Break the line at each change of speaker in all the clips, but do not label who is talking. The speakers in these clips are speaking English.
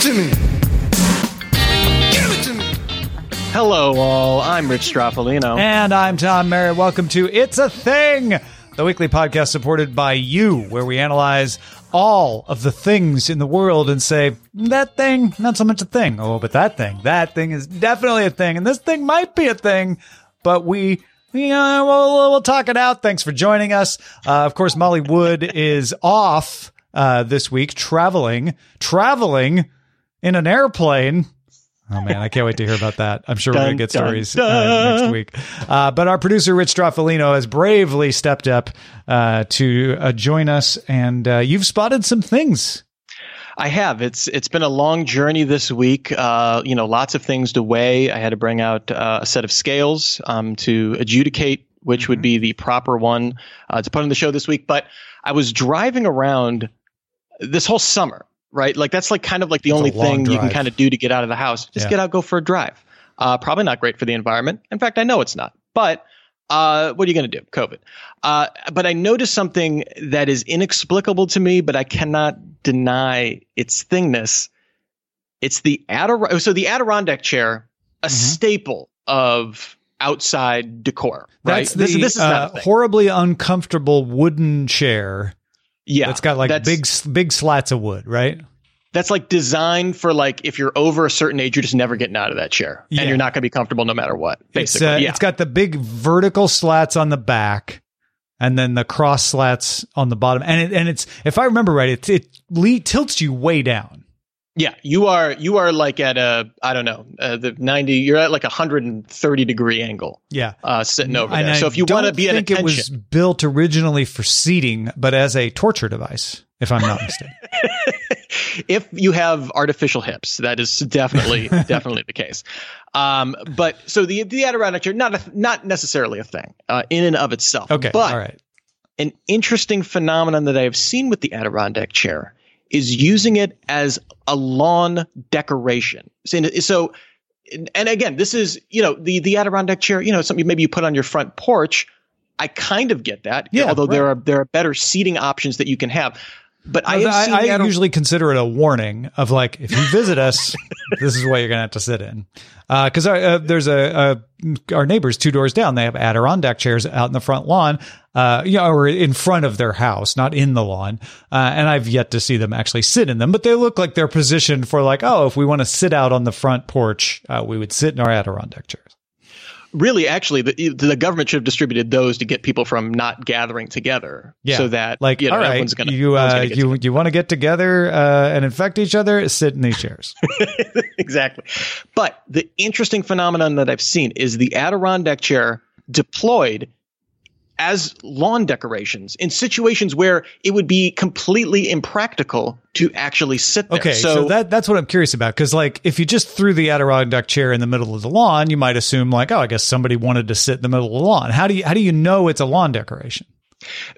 It to me! Give it to me!
Hello, all. I'm Rich Stroffolino.
And I'm Tom Merritt. Welcome to It's a Thing, the weekly podcast supported by you, where we analyze all of the things in the world and say, that thing, not so much a thing. Oh, but that thing, that thing is definitely a thing. And this thing might be a thing, but we, yeah, we'll, we'll talk it out. Thanks for joining us. Uh, of course, Molly Wood is off uh, this week, traveling, traveling in an airplane. Oh man, I can't wait to hear about that. I'm sure we're gonna get
dun,
stories
dun.
Uh, next week. Uh, but our producer Rich Stroffolino has bravely stepped up uh, to uh, join us, and uh, you've spotted some things.
I have. It's it's been a long journey this week. Uh, you know, lots of things to weigh. I had to bring out uh, a set of scales um, to adjudicate which would be the proper one uh, to put on the show this week. But I was driving around this whole summer, right? Like that's like kind of like the only thing you can kind of do to get out of the house. Just
Yeah.
get out, go for a drive. Uh, probably not great for the environment. In fact, I know it's not. But uh, what are you going to do? COVID. Uh, but I noticed something that is inexplicable to me, but I cannot deny its thingness. It's the Adir- so the Adirondack chair, a
Mm-hmm.
staple of outside decor. Right.
That's
this,
the
this is
uh,
a
horribly uncomfortable wooden chair
yeah.
it's got like big big slats of wood, right?
That's like designed for like if you're over a certain age, you're just never getting out of that chair,
Yeah.
and you're not going to be comfortable no matter what.
It's uh,
yeah.
it's got the big vertical slats on the back, and then the cross slats on the bottom, and it, and it's if I remember right, it it le- tilts you way down.
Yeah, you are you are like at a I don't know uh, the ninety. You're at like a hundred and thirty degree angle,
Yeah.
uh, sitting over
And
there.
I
So if you want to be at
think
attention,
it was built originally for seating, but as a torture device, if I'm not mistaken.
if you have artificial hips, that is definitely definitely the case. Um, but so the the Adirondack chair not a, not necessarily a thing uh, in and of itself.
Okay,
but
all right.
an interesting phenomenon that I have seen with the Adirondack chair is using it as a lawn decoration. So, so and again, this is you know the the Adirondack chair. You know, something maybe you put on your front porch. I kind of get that.
Yeah,
although there are there are better seating options that you can have. But I,
I, I,
the
usually consider it a warning of like, if you visit us, this is what you're gonna have to sit in. Because uh, there's a, a our neighbors two doors down. They have Adirondack chairs out in the front lawn, uh, you know, or in front of their house, not in the lawn. Uh, and I've yet to see them actually sit in them, but they look like they're positioned for like, oh, if we want to sit out on the front porch, uh, we would sit in our Adirondack chairs.
Really actually the, the government should have distributed those to get people from not gathering together
Yeah,
so that
like,
you know,
all right,
everyone's gonna,
you uh, you you want to get together uh, and infect each other? Sit in these chairs.
exactly. But the interesting phenomenon that I've seen is the Adirondack chair deployed as lawn decorations in situations where it would be completely impractical to actually sit there.
Okay, so, that that's what I'm curious about because like if you just threw the Adirondack chair in the middle of the lawn, you might assume like, oh, I guess somebody wanted to sit in the middle of the lawn. How do you how do you know it's a lawn decoration?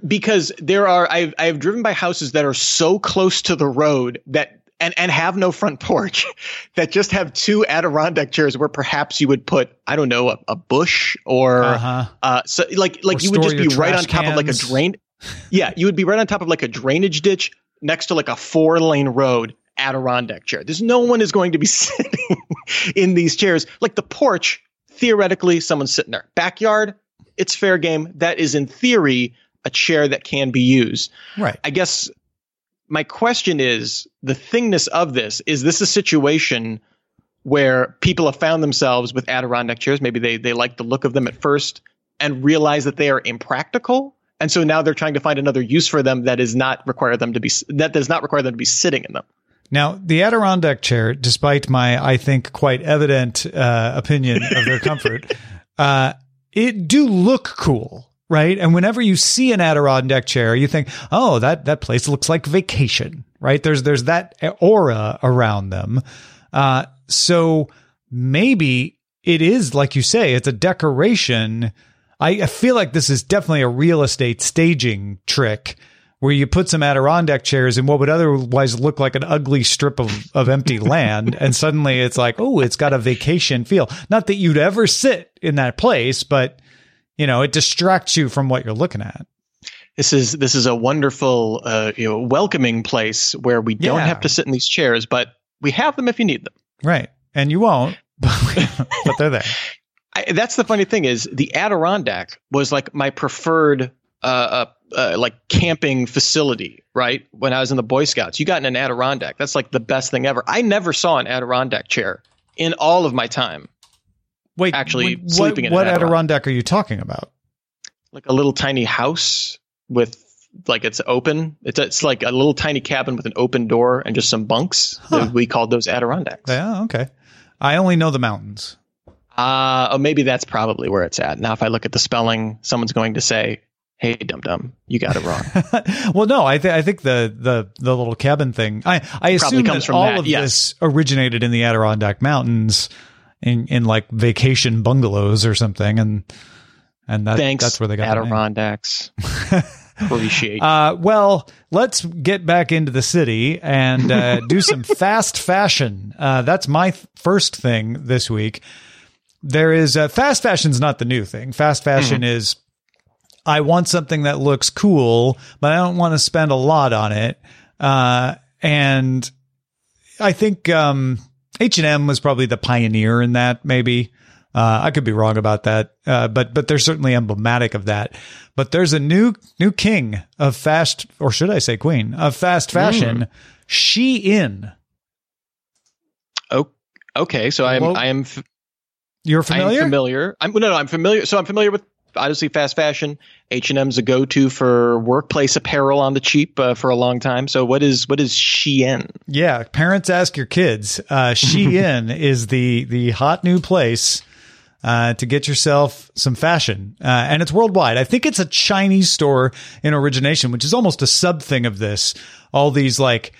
because there are I've I've driven by houses that are so close to the road that and and have no front porch that just have two Adirondack chairs where perhaps you would put I don't know a, a bush or
Uh-huh.
uh so like like
Or
you would just be right on top of like a drain yeah you would be right on top of like a drainage ditch next to like a four lane road Adirondack chair. There's no one is going to be sitting in these chairs. Like the porch theoretically someone's sitting there. Backyard it's fair game. That is in theory a chair that can be used.
Right.
I guess my question is the thingness of this is this a situation where people have found themselves with Adirondack chairs? Maybe they they like the look of them at first and realize that they are impractical. And so now they're trying to find another use for them that is not require them to be that does not require them to be sitting in them.
Now, the Adirondack chair, despite my, I think, quite evident uh, opinion of their comfort, uh, it do look cool, right? And whenever you see an Adirondack chair, you think, "Oh, that that place looks like vacation." Right? There's there's that aura around them. Uh, so maybe it is like you say, it's a decoration. I, I feel like this is definitely a real estate staging trick where you put some Adirondack chairs in what would otherwise look like an ugly strip of, of empty land. And suddenly it's like, oh, it's got a vacation feel. Not that you'd ever sit in that place, but you know, it distracts you from what you're looking at.
This is this is a wonderful, uh, you know, welcoming place where we don't
Yeah.
have to sit in these chairs, but we have them if you need them.
Right. And you won't, but they're there.
I, that's the funny thing is the Adirondack was like my preferred uh, uh, uh, like camping facility, right? When I was in the Boy Scouts, you got in an Adirondack. That's like the best thing ever. I never saw an Adirondack chair in all of my time.
Wait,
Actually
what,
sleeping in
what
Adirondack.
Adirondack are you talking about?
Like a little tiny house with like it's open. It's it's like a little tiny cabin with an open door and just some bunks.
Huh.
We called those Adirondacks.
Yeah, okay. I only know the mountains.
Uh, oh, maybe that's probably where it's at. Now, if I look at the spelling, someone's going to say, "Hey, dum dum, you got it wrong."
well, no, I, th- I think the, the the little cabin thing. I I assume
comes
that
from
all
that,
of
yes.
this originated in the Adirondack Mountains, in in like vacation bungalows or something, and and that,
Thanks,
that's where they got.
Adirondacks. Appreciate.
Uh, well, let's get back into the city and uh, do some fast fashion. Uh, that's my th- first thing this week. There is uh, fast fashion's not the new thing. Fast fashion is I want something that looks cool, but I don't want to spend a lot on it. Uh, and I think um, H and M was probably the pioneer in that. Maybe uh, I could be wrong about that, uh, but but they're certainly emblematic of that. But there's a new new king of fast, or should I say queen of fast fashion, Shein.
oh, okay. So I am.
Well,
I am. F-
You're familiar.
I'm familiar. I'm no, no. I'm familiar. So I'm familiar with obviously fast fashion. H and M's a go-to for workplace apparel on the cheap uh, for a long time. So what is what is Shein?
Yeah, parents ask your kids. Uh, Shein is the the hot new place uh, to get yourself some fashion, uh, and it's worldwide. I think it's a Chinese store in origination, which is almost a sub thing of this. All these like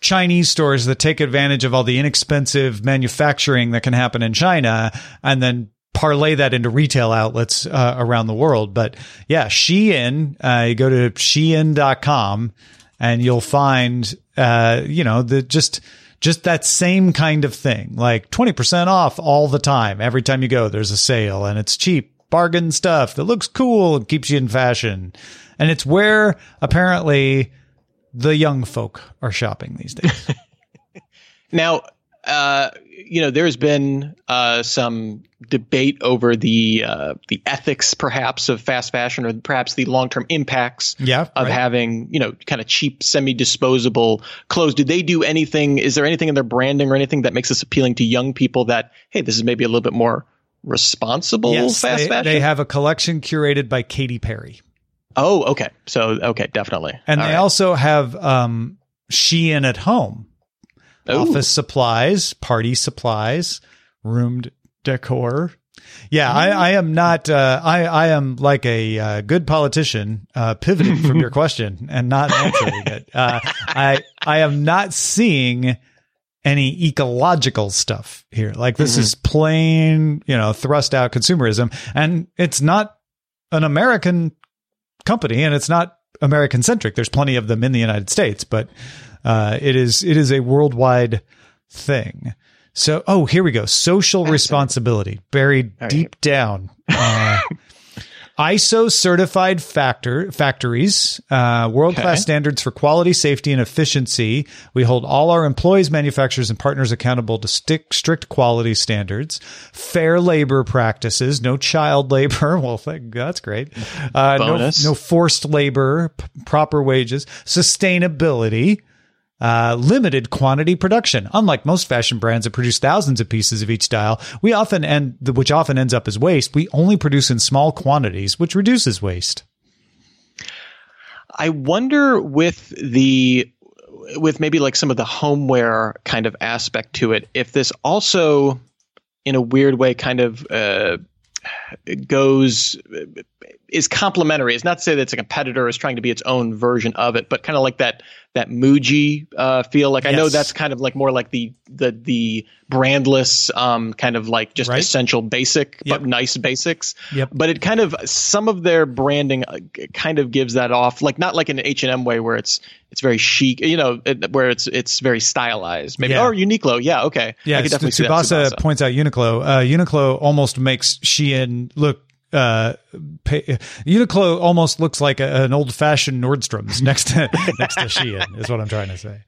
Chinese stores that take advantage of all the inexpensive manufacturing that can happen in China, and then parlay that into retail outlets uh, around the world. But yeah, Shein, uh, you go to Shein.com and you'll find, uh, you know, the just, just that same kind of thing, like 20% off all the time. Every time you go, there's a sale and it's cheap bargain stuff that looks cool and keeps you in fashion. And it's where apparently the young folk are shopping these days.
Now, uh, you know, there's been uh, some debate over the uh, the ethics, perhaps, of fast fashion, or perhaps the long term impacts
Yeah,
of
right.
having you know kind of cheap, semi disposable clothes. Do they do anything? Is there anything in their branding or anything that makes this appealing to young people? That hey, this is maybe a little bit more responsible
yes,
fast
they,
fashion.
they have a collection curated by Katy Perry.
oh, okay. So okay, definitely.
And
All
they
right.
also have um, Shein at home.
Ooh.
office supplies, party supplies, room d- decor. Yeah, I, I am not. Uh, I I am like a uh, good politician, uh, pivoting from your question and not answering it. Uh, I I am not seeing any ecological stuff here. Like this is plain, you know, thrust out consumerism, and it's not an American company, and it's not American centric. There's plenty of them in the United States, but uh, it is it is a worldwide thing. So, oh, here we go. Social responsibility buried
right.
deep down. Uh, ISO certified factor factories, uh, world class
Okay.
standards for quality, safety, and efficiency. We hold all our employees, manufacturers, and partners accountable to stick strict quality standards. Fair labor practices, no child labor. Well, thank, that's great. Uh, no, no forced labor, p- proper wages, sustainability. Uh, limited quantity production. Unlike most fashion brands that produce thousands of pieces of each style, we often end, which often ends up as waste. We only produce in small quantities, which reduces waste.
I wonder with the with maybe like some of the homeware kind of aspect to it, if this also, in a weird way, kind of uh, goes is complementary. It's not to say that it's a competitor is trying to be its own version of it, but kind of like that that Muji uh, feel. Like I know that's kind of like more like the the the brandless, um, kind of like just
Right.
essential basic,
Yep.
but nice basics.
Yep.
But it kind of some of their branding uh, kind of gives that off, like not like in an H and M way where it's it's very chic, you know, it, where it's it's very stylized. Maybe
Yeah.
or Uniqlo, yeah, okay,
Yeah,
I could definitely see that
Tsubasa,
Tsubasa.
points out Uniqlo. Uh, Uniqlo almost makes Shein look. Uh, pay, Uniqlo almost looks like a, an old-fashioned Nordstrom's next to next to Shein. Is what I'm trying to say.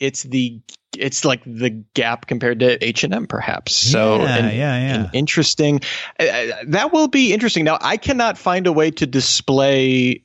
it's the it's like the gap compared to H and M, perhaps. So,
Yeah,
an-
yeah, yeah.
an interesting. Uh, that will be interesting. Now, I cannot find a way to display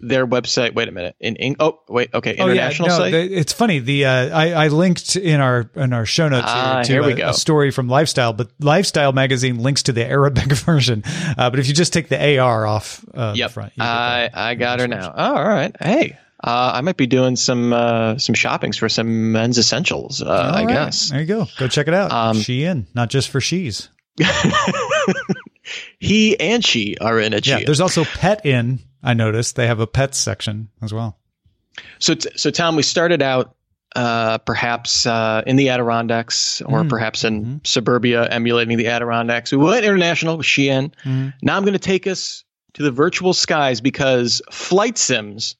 their website. Wait a minute. In, in oh wait, okay, international
oh, yeah, no,
site.
the- it's funny. The uh, I, I linked in our in our show notes
Ah,
here to
here we
a,
go.
a story from Lifestyle, but Lifestyle magazine links to the Arabic version. Uh, but if you just take the AR off uh, the
yep,
front,
I I got her now. Oh, all right. Hey. Uh, I might be doing some uh, some shoppings for some men's essentials. Uh, I
right.
guess
There you go. Go check it out.
Um,
Shein, not just for she's.
he and she are in a
Yeah, there's also Pet In. I noticed they have a pets section as well.
So, t- so Tom, we started out uh, perhaps uh, in the Adirondacks or
Mm.
perhaps in suburbia emulating the Adirondacks. We went international with Shein.
Mhm.
Now I'm going to take us to the virtual skies because flight sims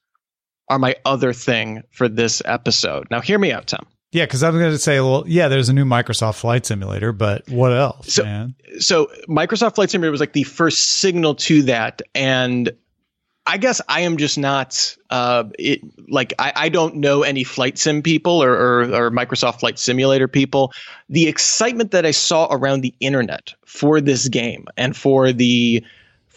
are my other thing for this episode. Now, hear me out, Tom.
Yeah, because I was going to say, well, yeah, there's a new Microsoft Flight Simulator, but what else,
So-
man?
so Microsoft Flight Simulator was like the first signal to that, and I guess I am just not uh, it like I, I don't know any flight sim people or, or or Microsoft Flight Simulator people. The excitement that I saw around the internet for this game and for the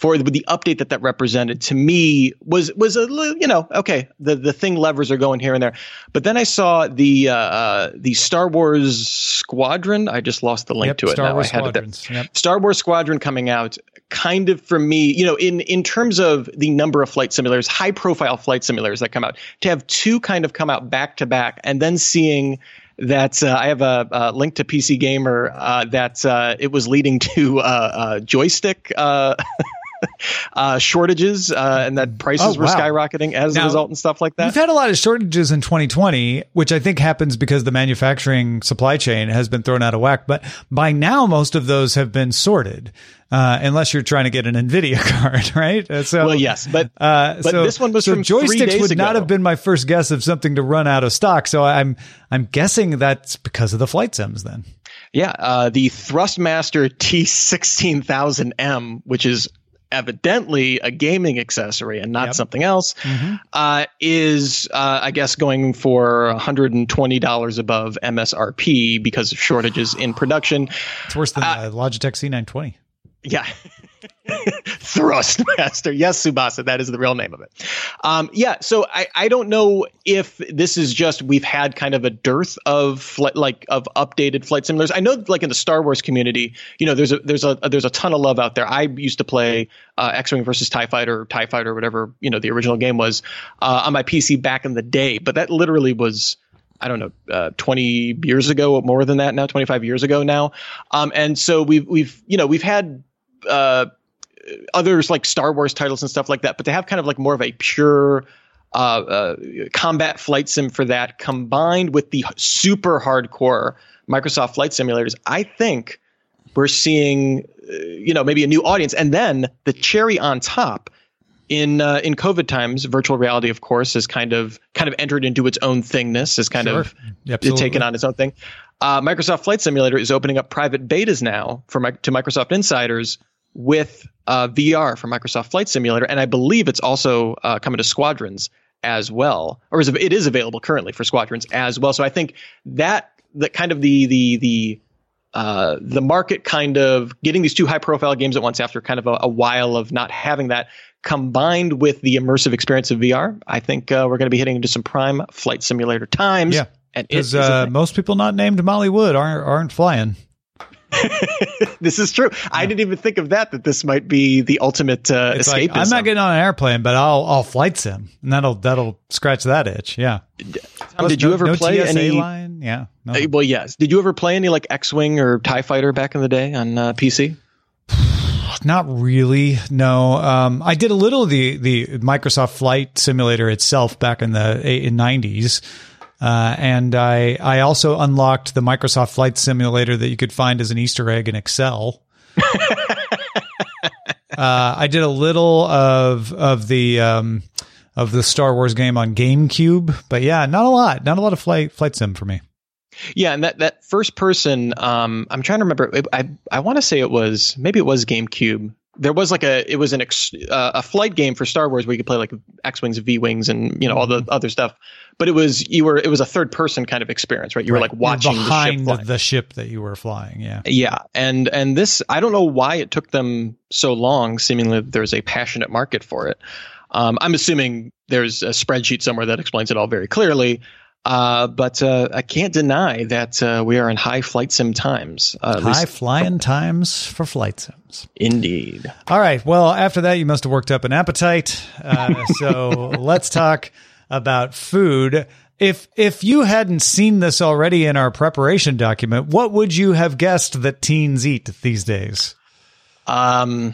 for the, the update that that represented to me was was a little, you know okay the the thing levers are going here and there, but then I saw the uh, uh, the Star Wars Squadron. I just lost the link
Yep,
to it
Star
now.
Wars
I had it there.
Yep.
Star Wars Squadron coming out kind of for me, you know, in in terms of the number of flight simulators, high profile flight simulators that come out, to have two kind of come out back to back and then seeing that uh, I have a, a link to PC Gamer uh, that uh, it was leading to uh, uh, joystick uh, shortages uh, and that prices
Oh,
were
wow.
skyrocketing as
Now,
a result and stuff like that.
We've had a lot of shortages in 2020, which I think happens because the manufacturing supply chain has been thrown out of whack. But by now, most of those have been sorted, uh, unless you're trying to get an Nvidia card, right? Uh, So,
Well, yes, but
uh,
but
so,
this one was
so
from three
joysticks would not have been my first guess of something to run out of stock. So I'm I'm guessing that's because of the flight sims. Then
Yeah, uh, the Thrustmaster T16000M, which is evidently a gaming accessory and not
Yep.
something else,
Mm-hmm.
uh, is, uh, I guess, going for $120 above MSRP because of shortages in production.
it's worse than uh, Logitech C920.
Yeah. Thrustmaster. Yes, Tsubasa, that is the real name of it. Um, yeah, so I, I don't know if this is just we've had kind of a dearth of fli- like of updated flight simulators. I know like in the Star Wars community, you know, there's a there's a there's a ton of love out there. I used to play uh, X-wing versus Tie Fighter, or Tie Fighter, whatever you know the original game was uh, on my PC back in the day, but that literally was. I don't know, uh, 20 years ago, more than that now, 25 years ago now. Um, and so we've, we've, you know, we've had, uh, others like Star Wars titles and stuff like that, but they have kind of like more of a pure, uh, uh, combat flight sim for that combined with the super hardcore Microsoft flight simulators, I think we're seeing, uh, you know, maybe a new audience. And then the cherry on top in uh, in COVID times, virtual reality, of course, has kind of kind of entered into its own thingness, has kind of
Sure. Absolutely.
taken on its own thing. Uh, Microsoft Flight Simulator is opening up private betas now for mi- to Microsoft insiders with uh, VR for Microsoft Flight Simulator, and I believe it's also uh, coming to Squadrons as well, or is it, it is available currently for Squadrons as well. So I think that that kind of the the the uh, the market kind of getting these two high profile games at once after kind of a, a while of not having that combined with the immersive experience of VR, I think uh, we're going to be hitting into some prime flight simulator times.
Yeah. Because uh, most people not named Molly Wood aren't aren't flying.
this is true. I didn't even think of that. That this might be the ultimate uh,
It's
escapism.
like I'm not getting on an airplane, but I'll I'll flight sim, and that'll that'll scratch that itch. Yeah.
Tom, did you ever
no
play
TSA
any?
line? Yeah. No.
Uh, well, yes. Did you ever play any like X-wing or Tie Fighter back in the day on uh, PC?
not really. No, um, I did a little of the the Microsoft Flight Simulator itself back in the in nineties. Uh, and I I also unlocked the Microsoft Flight Simulator that you could find as an Easter egg in Excel. uh, I did a little of of the um, of the Star Wars game on GameCube, but yeah, not a lot, not a lot of flight flight sim for me.
Yeah, and that that first person, um, I'm trying to remember. I I want to say it was maybe it was GameCube. There was like a it was an ex, uh, a flight game for Star Wars where you could play like X wings, V wings, and you know all the other stuff. But it was you were it was a third person kind of experience, right? You
right.
were like watching
behind
the ship,
the ship that you were flying. Yeah,
yeah, and and this I don't know why it took them so long. Seemingly there's a passionate market for it. Um, I'm assuming there's a spreadsheet somewhere that explains it all very clearly. Uh, but uh, I can't deny that uh, we are in high flight sim times.
Uh, high flying times for flight sims.
Indeed.
All right. Well, after that, you must have worked up an appetite. Uh, so let's talk about food. If if you hadn't seen this already in our preparation document, what would you have guessed that teens eat these days?
Um,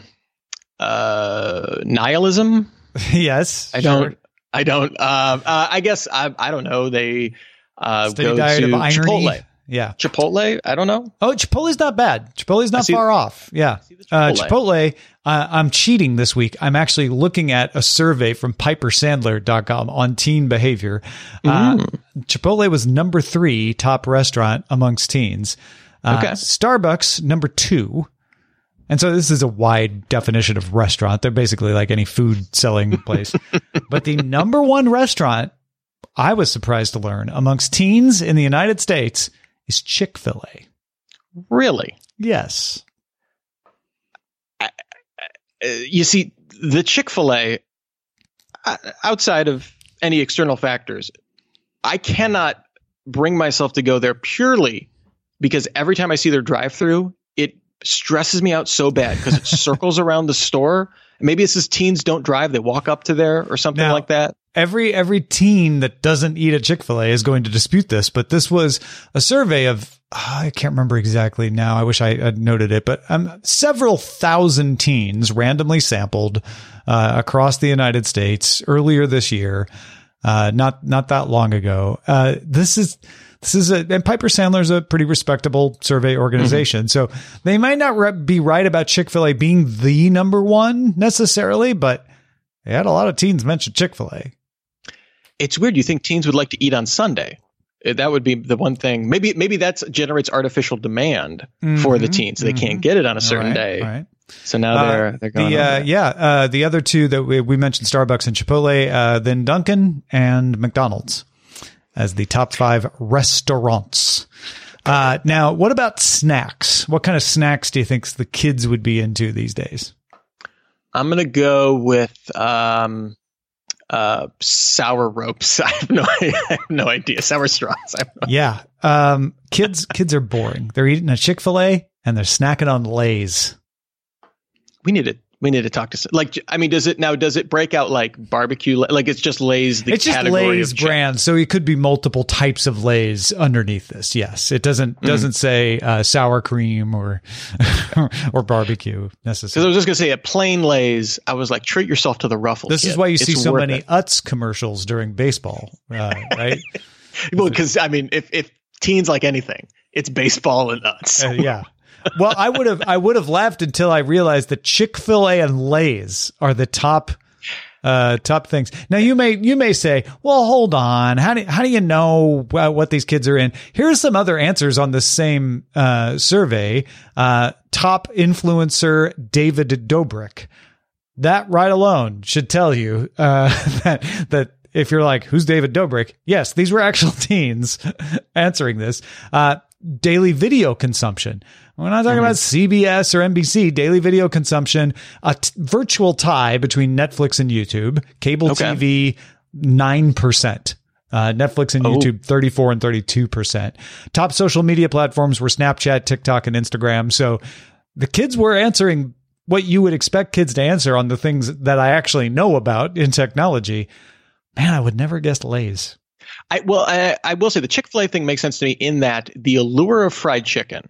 uh, nihilism.
yes,
I don't. I don't. Uh, uh, I guess I. I don't know. They uh,
Steady
go
diet
to
of irony.
Chipotle.
Yeah,
Chipotle. I don't know.
Oh, Chipotle's not bad. Chipotle's not
see-
far off. Yeah. Uh,
Chipotle.
Chipotle, uh, I'm cheating this week. I'm actually looking at a survey from pipersandler.com on teen behavior. Uh,
Mm.
Chipotle was number three top restaurant amongst teens. Uh,
Okay.
Starbucks, number two. And so this is a wide definition of restaurant. They're basically like any food selling place. but the number one restaurant, I was surprised to learn amongst teens in the United States is Chick fil A.
Really.
Yes.
Uh, you see, the Chick Fil A, outside of any external factors, I cannot bring myself to go there purely because every time I see their drive-through, it stresses me out so bad because it circles around the store. Maybe it's just teens don't drive; they walk up to there or something
Now-
like that.
Every every teen that doesn't eat at Chick-fil-A is going to dispute this, but this was a survey of ah, I can't remember exactly now. I wish I had noted it, but um, several thousand teens randomly sampled uh, across the United States earlier this year. Uh, not not that long ago. Uh, this is this is a and Piper Sandler's a pretty respectable survey organization, so they might not re- be right about Chick Fil A being the number one necessarily, but they had a lot of teens mention Chick Fil A.
It's weird. You think teens would like to eat on Sunday? Uh, That would be the one thing. Maybe maybe that generates artificial demand for the
Mhm,
teens. They can't
mhm.
get it on a certain
right,
day.
right.
So now they're they're going.
the uh, yeah, uh, the other two that we, we mentioned Starbucks and Chipotle, uh, then Dunkin' and McDonald's as the top five restaurants. Uh, now, what about snacks? What kind of snacks do you think the kids would be into these days?
I'm gonna go with um, uh, sour ropes. I have no, I have no idea. Sour straws. I no-
Yeah, um, kids kids are boring. They're eating a Chick Fil A and they're snacking on Lay's.
we need to we need to talk to like. I mean, does it now? Does it break out like barbecue? Like it's just Lay's. The
it's just Lay's
of chip-
brand, so it could be multiple types of Lay's underneath this. Yes, it doesn't
Mm-hmm.
doesn't say uh, sour cream or or barbecue necessarily.
Because I was just gonna say a plain Lay's. I was like, treat yourself to the ruffles.
This is why you
It's
see so many
it.
Utz commercials during baseball, uh, right?
Well, because I mean, if if teens like anything, it's baseball and nuts.
Uh, yeah. Well, I would have I would have laughed until I realized that Chick Fil A and Lay's are the top uh, top things. Now you may you may say, well, hold on, how do how do you know what these kids are in? Here's some other answers on the same uh, survey. Uh, top influencer David Dobrik. That right alone should tell you uh, that that if you're like, who's David Dobrik? Yes, these were actual teens answering this. Uh, daily video consumption. We're not talking about CBS or NBC. Daily video consumption, a t- virtual tie between Netflix and YouTube. Cable
Okay.
TV, nine percent. Uh, Netflix and
Oh.
YouTube, 34 and 32%. Top social media platforms were Snapchat, TikTok, and Instagram. So the kids were answering what you would expect kids to answer on the things that I actually know about in technology. Man, I would never guess Lay's.
I well, I, I will say the Chick Fil A thing makes sense to me in that the allure of fried chicken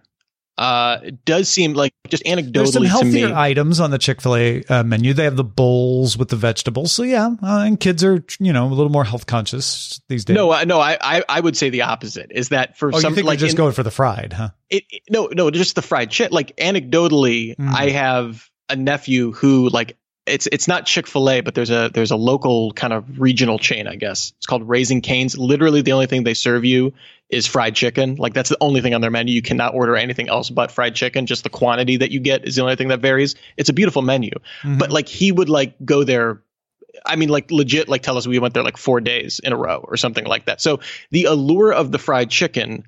uh, does seem like just anecdotally
There's some healthier
to me.
items on the Chick Fil A uh, menu. They have the bowls with the vegetables. So yeah, uh, and kids are you know a little more health conscious these days.
no, uh, no, I, I I would say the opposite. Is that for
oh,
some
you think
like
just
in-
going for the fried, huh?
it, it- no no just the fried shit like anecdotally
Mm.
i have a nephew who like it's it's not chick-fil-a but there's a there's a local kind of regional chain i guess. It's called Raising Cane's. Literally the only thing they serve you is fried chicken. Like that's the only thing on their menu. You cannot order anything else but fried chicken. Just the quantity that you get is the only thing that varies. It's a beautiful menu.
Mm-hmm.
but like he would like go there I mean, like legit, like tell us we went there like four days in a row or something like that. So the allure of the fried chicken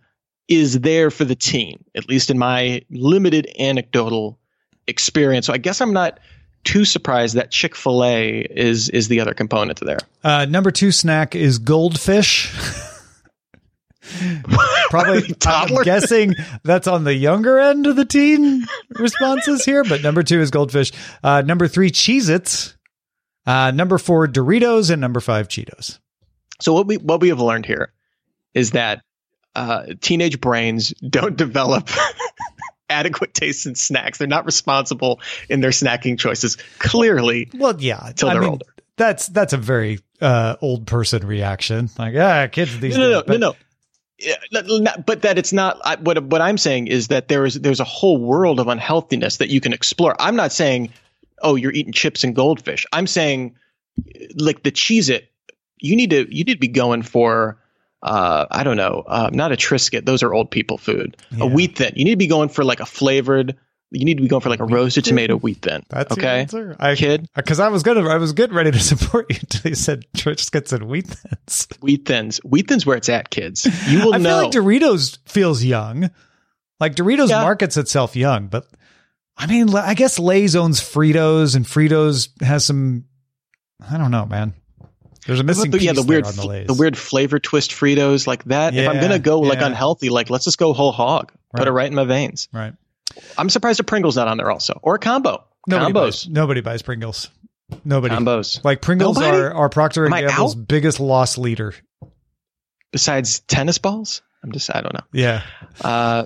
is there for the team, at least in my limited anecdotal experience. So I guess I'm not too surprised that Chick Fil A is is the other component there.
Uh, number two snack is goldfish. Probably, I'm guessing that's on the younger end of the teen responses here, but number two is goldfish. Uh, number three, Cheez Its. Uh, number four, Doritos. And number five, Cheetos.
So what we what we have learned here is that uh, teenage brains don't develop adequate taste in snacks. They're not responsible in their snacking choices. Clearly,
Well, yeah.
Till they're
mean,
older.
That's that's a very uh, old person reaction. Like, ah, kids these
no,
days.
no,
but-
no, no. Yeah, not- but that it's not I, what what I'm saying is that there is there's a whole world of unhealthiness that you can explore. I'm not saying oh you're eating chips and goldfish. I'm saying like the cheese it you need to you need to be going for uh, I don't know uh, not a Triscuit those are old people food
Yeah.
a wheat thin you need to be going for like a flavored you need to be going for like a roasted tomato wheat thin
That's
okay
answer? I,
kid
Because I was gonna, I was good, ready to support you until you said Triscuits and wheat thins.
wheat thins wheat thins where it's at kids you will
I feel like Doritos feels young. Like Doritos
Yeah.
markets itself young, but I mean, I guess Lay's owns Fritos, and Fritos has some. I don't know, man. There's a missing piece
yeah, the weird,
the Lay's.
the weird flavor twist Fritos like that. if I'm gonna go like unhealthy, like let's just go whole hog.
Right.
Put it right in my veins.
right?
I'm surprised a Pringle's not on there also, or a combo.
Nobody
Combos,
buys, nobody buys Pringles. Nobody.
combos.
Like Pringles
Nobody?
are, are Procter and Gamble's
out?
biggest loss leader.
Besides tennis balls, I'm just I don't know.
Yeah.
Uh,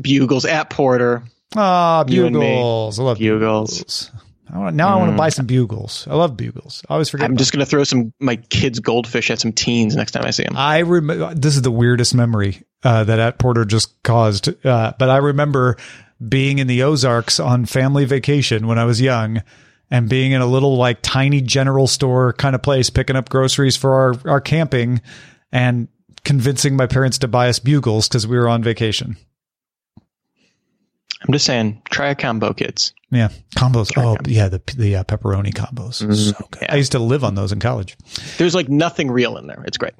bugles at Porter.
Ah,
You and me.
bugles. I love
Bugles.
bugles. I want, now I want to
Mm.
buy some bugles. I love bugles. I always forget.
I'm just gonna throw some my kids goldfish at some teens next time I see them.
I remember this is the weirdest memory uh, that at Porter just caused, uh, but I remember being in the Ozarks on family vacation when I was young, and being in a little like tiny general store kind of place, picking up groceries for our our camping, and convincing my parents to buy us bugles because we were on vacation.
I'm just saying, try a combo, kids.
Yeah, combos. Oh, yeah, the the uh, pepperoni combos. So good. I used to live on those in college.
There's like nothing real in there. It's great.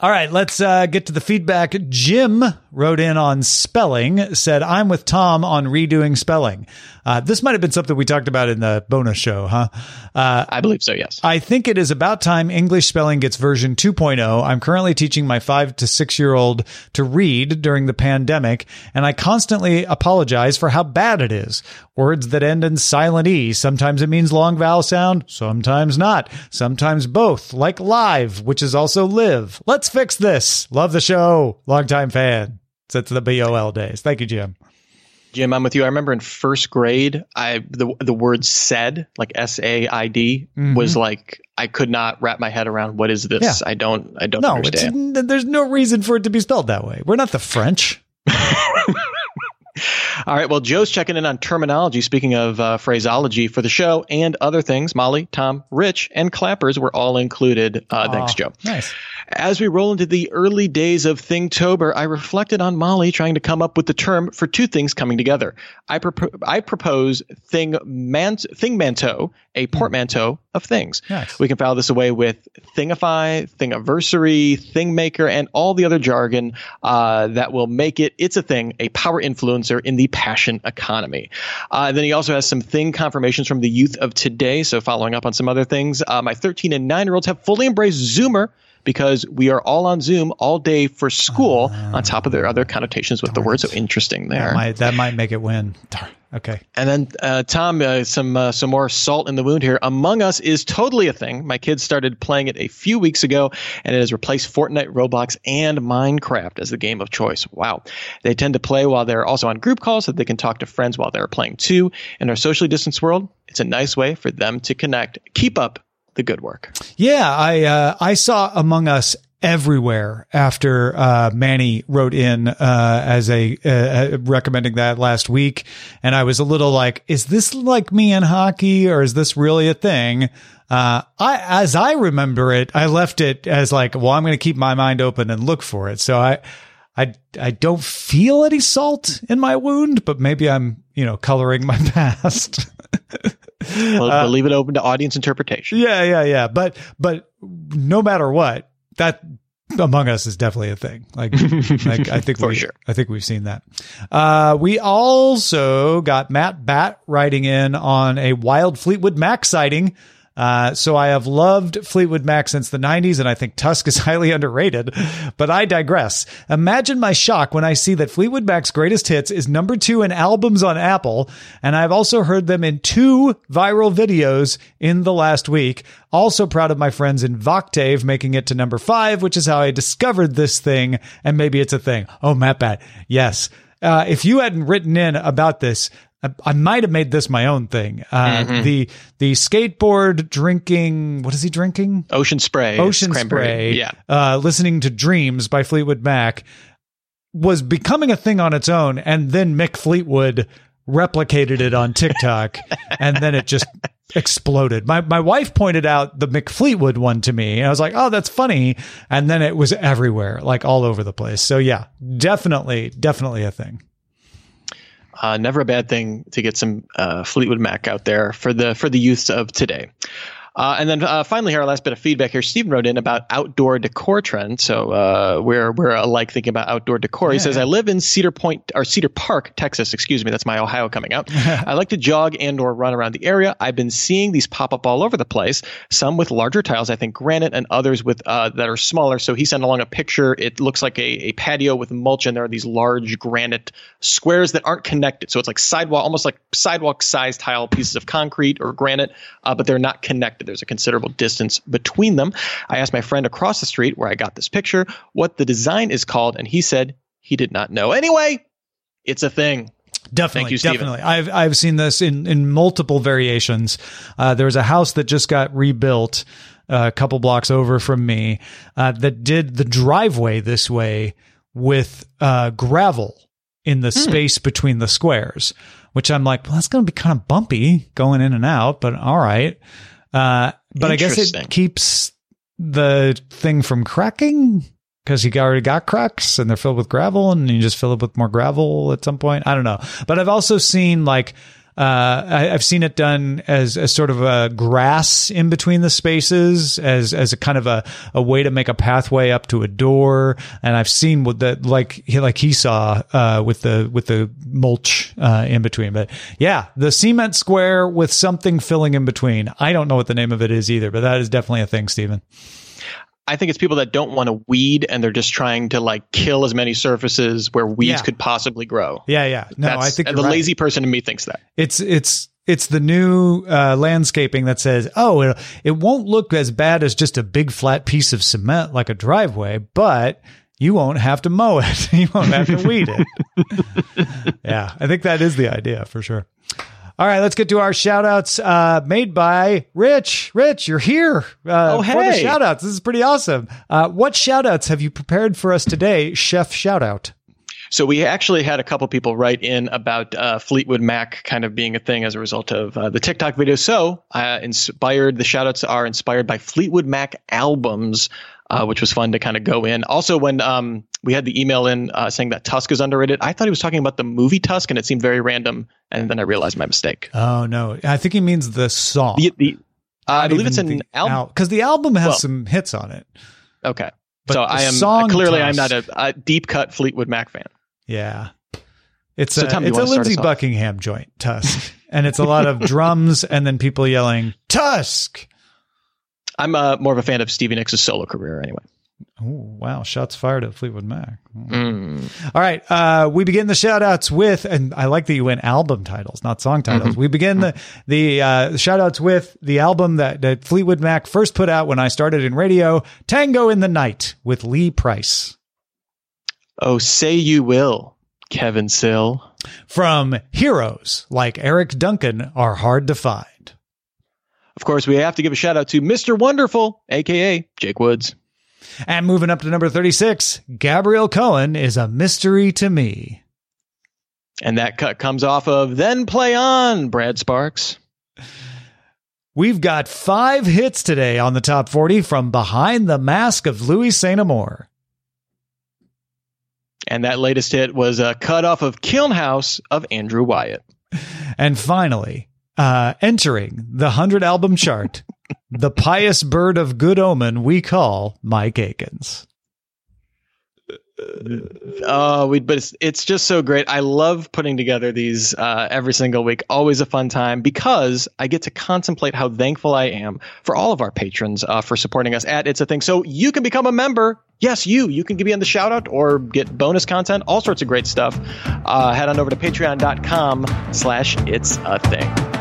All right, let's uh, get to the feedback. Jim wrote in on spelling, said, I'm with Tom on redoing spelling. Uh, this might have been something we talked about in the bonus show, huh? Uh,
I believe so. Yes.
I think it is about time English spelling gets version 2.0. I'm currently teaching my five to six year old to read during the pandemic, and I constantly apologize for how bad it is. Words that end in silent E. Sometimes it means long vowel sound, sometimes not. Sometimes both, like live, which is also live. Let's fix this. Love the show. Longtime fan. Since the BOL days. Thank you, Jim.
Jim, I'm with you. I remember in first grade, I the the word said, like S A I D,
Mhm.
was like I could not wrap my head around what is this?
Yeah.
I don't I don't
No,
understand.
there's no reason for it to be spelled that way. We're not the French.
All right. Well, Joe's checking in on terminology. Speaking of uh, phraseology for the show and other things, Molly, Tom, Rich, and Clappers were all included. Uh, thanks, Joe.
Nice.
As we roll into the early days of Thingtober, I reflected on Molly trying to come up with the term for two things coming together. I, propo- I propose thing man- thingmanto, a portmanteau of things.
Nice.
We can file this away with thingify, thingiversary, thingmaker, and all the other jargon uh, that will make it, it's a thing, a power influencer in the passion economy. Uh, then he also has some thing confirmations from the youth of today. So following up on some other things, uh, my 13 and 9 year olds have fully embraced Zoomer because we are all on Zoom all day for school, on top of their other connotations with the word. So interesting there.
That might, that might make it win. Darn. Okay.
And then uh, Tom, uh, some uh, some more salt in the wound here. Among Us is totally a thing. My kids started playing it a few weeks ago, and it has replaced Fortnite, Roblox, and Minecraft as the game of choice. Wow! They tend to play while they're also on group calls, so they can talk to friends while they're playing too. In our socially distanced world, it's a nice way for them to connect. Keep up the good work.
Yeah, I uh, I saw Among Us everywhere after uh, Manny wrote in uh, as a uh, recommending that last week, and I was a little like, "Is this like me in hockey, or is this really a thing?" Uh, I, as I remember it, I left it as like, "Well, I'm going to keep my mind open and look for it." So I, I, I don't feel any salt in my wound, but maybe I'm, you know, coloring my past.
We'll, we'll leave it open to audience interpretation.
Yeah, yeah, yeah. But but no matter what, that among us is definitely a thing. Like, like I think
For
we,
sure.
I think we've seen that. Uh, we also got Matt Bat writing in on a wild Fleetwood Mac sighting. Uh, so I have loved Fleetwood Mac since the 90s, and I think Tusk is highly underrated. But I digress. Imagine my shock when I see that Fleetwood Mac's greatest hits is number two in albums on Apple, and I've also heard them in two viral videos in the last week. Also proud of my friends in Voctave making it to number five, which is how I discovered this thing, and maybe it's a thing. Oh, Matt Bat, yes. Uh, if you hadn't written in about this, I, I might have made this my own thing. Uh, The the skateboard drinking. What is he drinking?
Ocean spray.
Ocean spray.
Yeah.
Uh, listening to Dreams by Fleetwood Mac was becoming a thing on its own, and then Mick Fleetwood replicated it on TikTok, and then it just exploded. My my wife pointed out the Mick Fleetwood one to me, and I was like, "Oh, that's funny," and then it was everywhere, like all over the place. So yeah, definitely, definitely a thing.
Uh, never a bad thing to get some uh, Fleetwood Mac out there for the for the youths of today. Uh, and then uh, finally, here our last bit of feedback here. Stephen wrote in about outdoor decor trends. So uh, we're we're alike thinking about outdoor decor. He says, "I live in Cedar Point or Cedar Park, Texas. Excuse me, that's my Ohio coming out. I like to jog and or run around the area. I've been seeing these pop up all over the place. Some with larger tiles, I think granite, and others with uh, that are smaller. So he sent along a picture. It looks like a, a patio with mulch, and there are these large granite squares that aren't connected. So it's like sidewalk, almost like sidewalk sized tile pieces of concrete or granite, uh, but they're not connected. There's a considerable distance between them. I asked my friend across the street where I got this picture what the design is called, and he said he did not know. Anyway, it's a thing.
Definitely,
you,
definitely. I've I've seen this in in multiple variations. Uh, there was a house that just got rebuilt uh, a couple blocks over from me uh, that did the driveway this way with uh, gravel in the space between the squares. Which I'm like, well, that's going to be kind of bumpy going in and out, but all right. Uh, but I guess it keeps the thing from cracking because you already got cracks and they're filled with gravel and you just fill it with more gravel at some point. I don't know. But I've also seen like, uh, I, I've seen it done as, as sort of a grass in between the spaces as, as a kind of a, a way to make a pathway up to a door. And I've seen what that, like, he- like he saw, uh, with the, with the mulch, uh, in between. But yeah, the cement square with something filling in between. I don't know what the name of it is either, but that is definitely a thing, Stephen.
I think it's people that don't want to weed and they're just trying to like kill as many surfaces where weeds
Yeah.
could possibly grow.
Yeah, yeah. No,
That's-
I think
the
right.
lazy person in me thinks that.
It's it's it's the new uh, landscaping that says, "Oh, it, it won't look as bad as just a big flat piece of cement like a driveway, but you won't have to mow it. you won't have to weed it." yeah, I think that is the idea for sure. All right, let's get to our shout outs uh, made by Rich. Rich, you're here uh,
Oh,
for the
hey.
shout outs. This is pretty awesome. Uh, what shout outs have you prepared for us today, Chef Shout Out?
So we actually had a couple people write in about uh, Fleetwood Mac kind of being a thing as a result of uh, the TikTok video. So uh, inspired, the shoutouts are inspired by Fleetwood Mac albums, uh, which was fun to kind of go in. Also, when um, we had the email in uh, saying that Tusk is underrated, I thought he was talking about the movie Tusk, and it seemed very random. And then I realized my mistake.
Oh no, I think he means the song.
The, the, I believe it's an album.
because the album has
Well-
some hits on it.
Okay.
But
so I am clearly I'm not a, a deep cut Fleetwood Mac fan.
Yeah, it's
So
a it's a Lindsey? Buckingham joint, Tusk, and it's a lot of drums and then people yelling Tusk.
I'm uh, more of a fan of Stevie Nicks' solo career anyway.
Oh, wow. Shots fired at Fleetwood Mac. Mm. All right. Uh, we begin the shout outs with, and I like that you went album titles, not song titles. Mm-hmm. We begin the, the, uh, shout outs with the album that, that Fleetwood Mac first put out when I started in radio, Tango in the Night with Lee Price.
Oh, say you will, Kevin Sill.
From heroes like Eric Duncan are hard to find.
Of course, we have to give a shout out to Mr. Wonderful, aka Jake Woods.
And moving up to number 36, Gabriel Cohen is a mystery to me.
And that cut comes off of Then Play On, Brad Sparks.
We've got five hits today on the top 40 from Behind the Mask of Louis St. Amour.
And that latest hit was a cut off of Kiln House of Andrew Wyatt.
And finally, uh, entering the 100 album chart, the pious bird of good omen we call Mike Akins.
Oh, we but it's it's just so great. I love putting together these uh, every single week. Always a fun time because I get to contemplate how thankful I am for all of our patrons uh, for supporting us at It's a Thing. So you can become a member. Yes, you. You can be in the shout out or get bonus content, all sorts of great stuff. Uh, head on over to patreon.com slash it's a thing.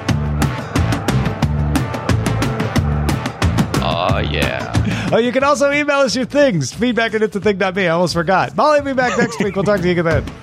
Oh, yeah.
Oh, you can also email us your things. Feedback at it's a thing.me. I almost forgot. Molly will be back next week. We'll talk to you again then.